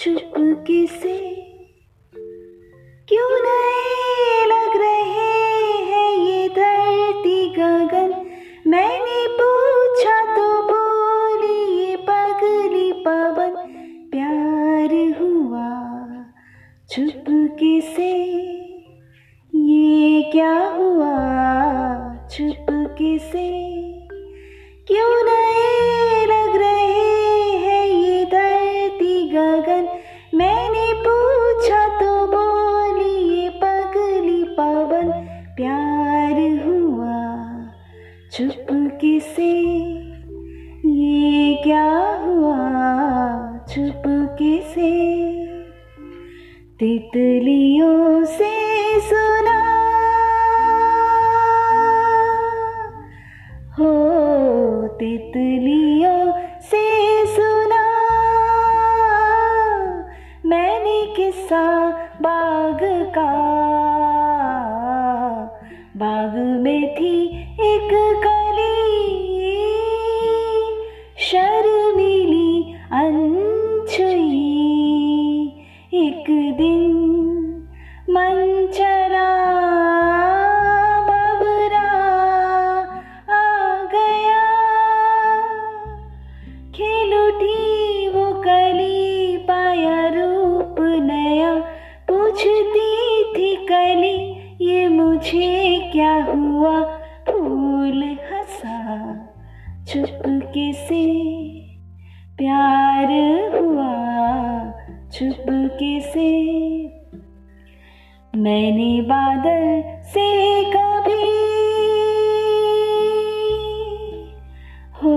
चुपके से क्यों नए लग रहे हैं ये धरती गगन? मैंने पूछा तो बोली ये पगली पवन। प्यार हुआ चुपके से ये क्या हुआ? चुपके से क्यों नए चुपके से ये क्या हुआ? चुपके से तितलियों से सुना दिन मन चला बबरा आ गया। खेल उठी वो कली पाया रूप नया। पूछती थी कली, ये मुझे क्या हुआ? फूल हंसा चुपके से। प्यार चुपके से। मैंने बादल से कभी हो,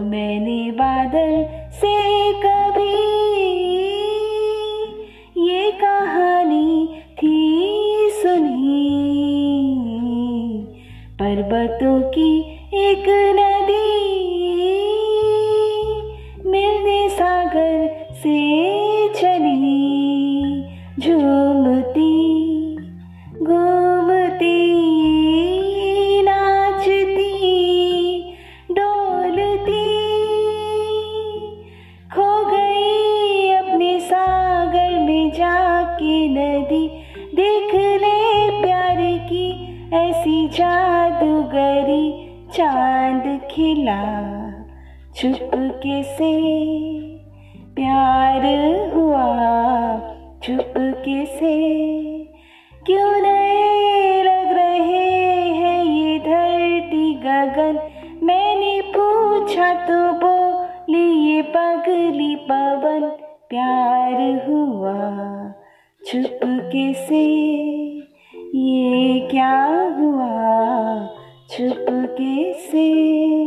मैंने बादल से कभी ये कहानी थी सुनी। पर्वतों की एक ऐसी जादूगरी चाँद खिला, चुपके से प्यार हुआ, चुपके से। क्यों नए लग रहे हैं ये धरती गगन? मैंने पूछा तो बोली ये पगली पवन, प्यार हुआ, चुपके से। ये क्या हुआ चुपके से?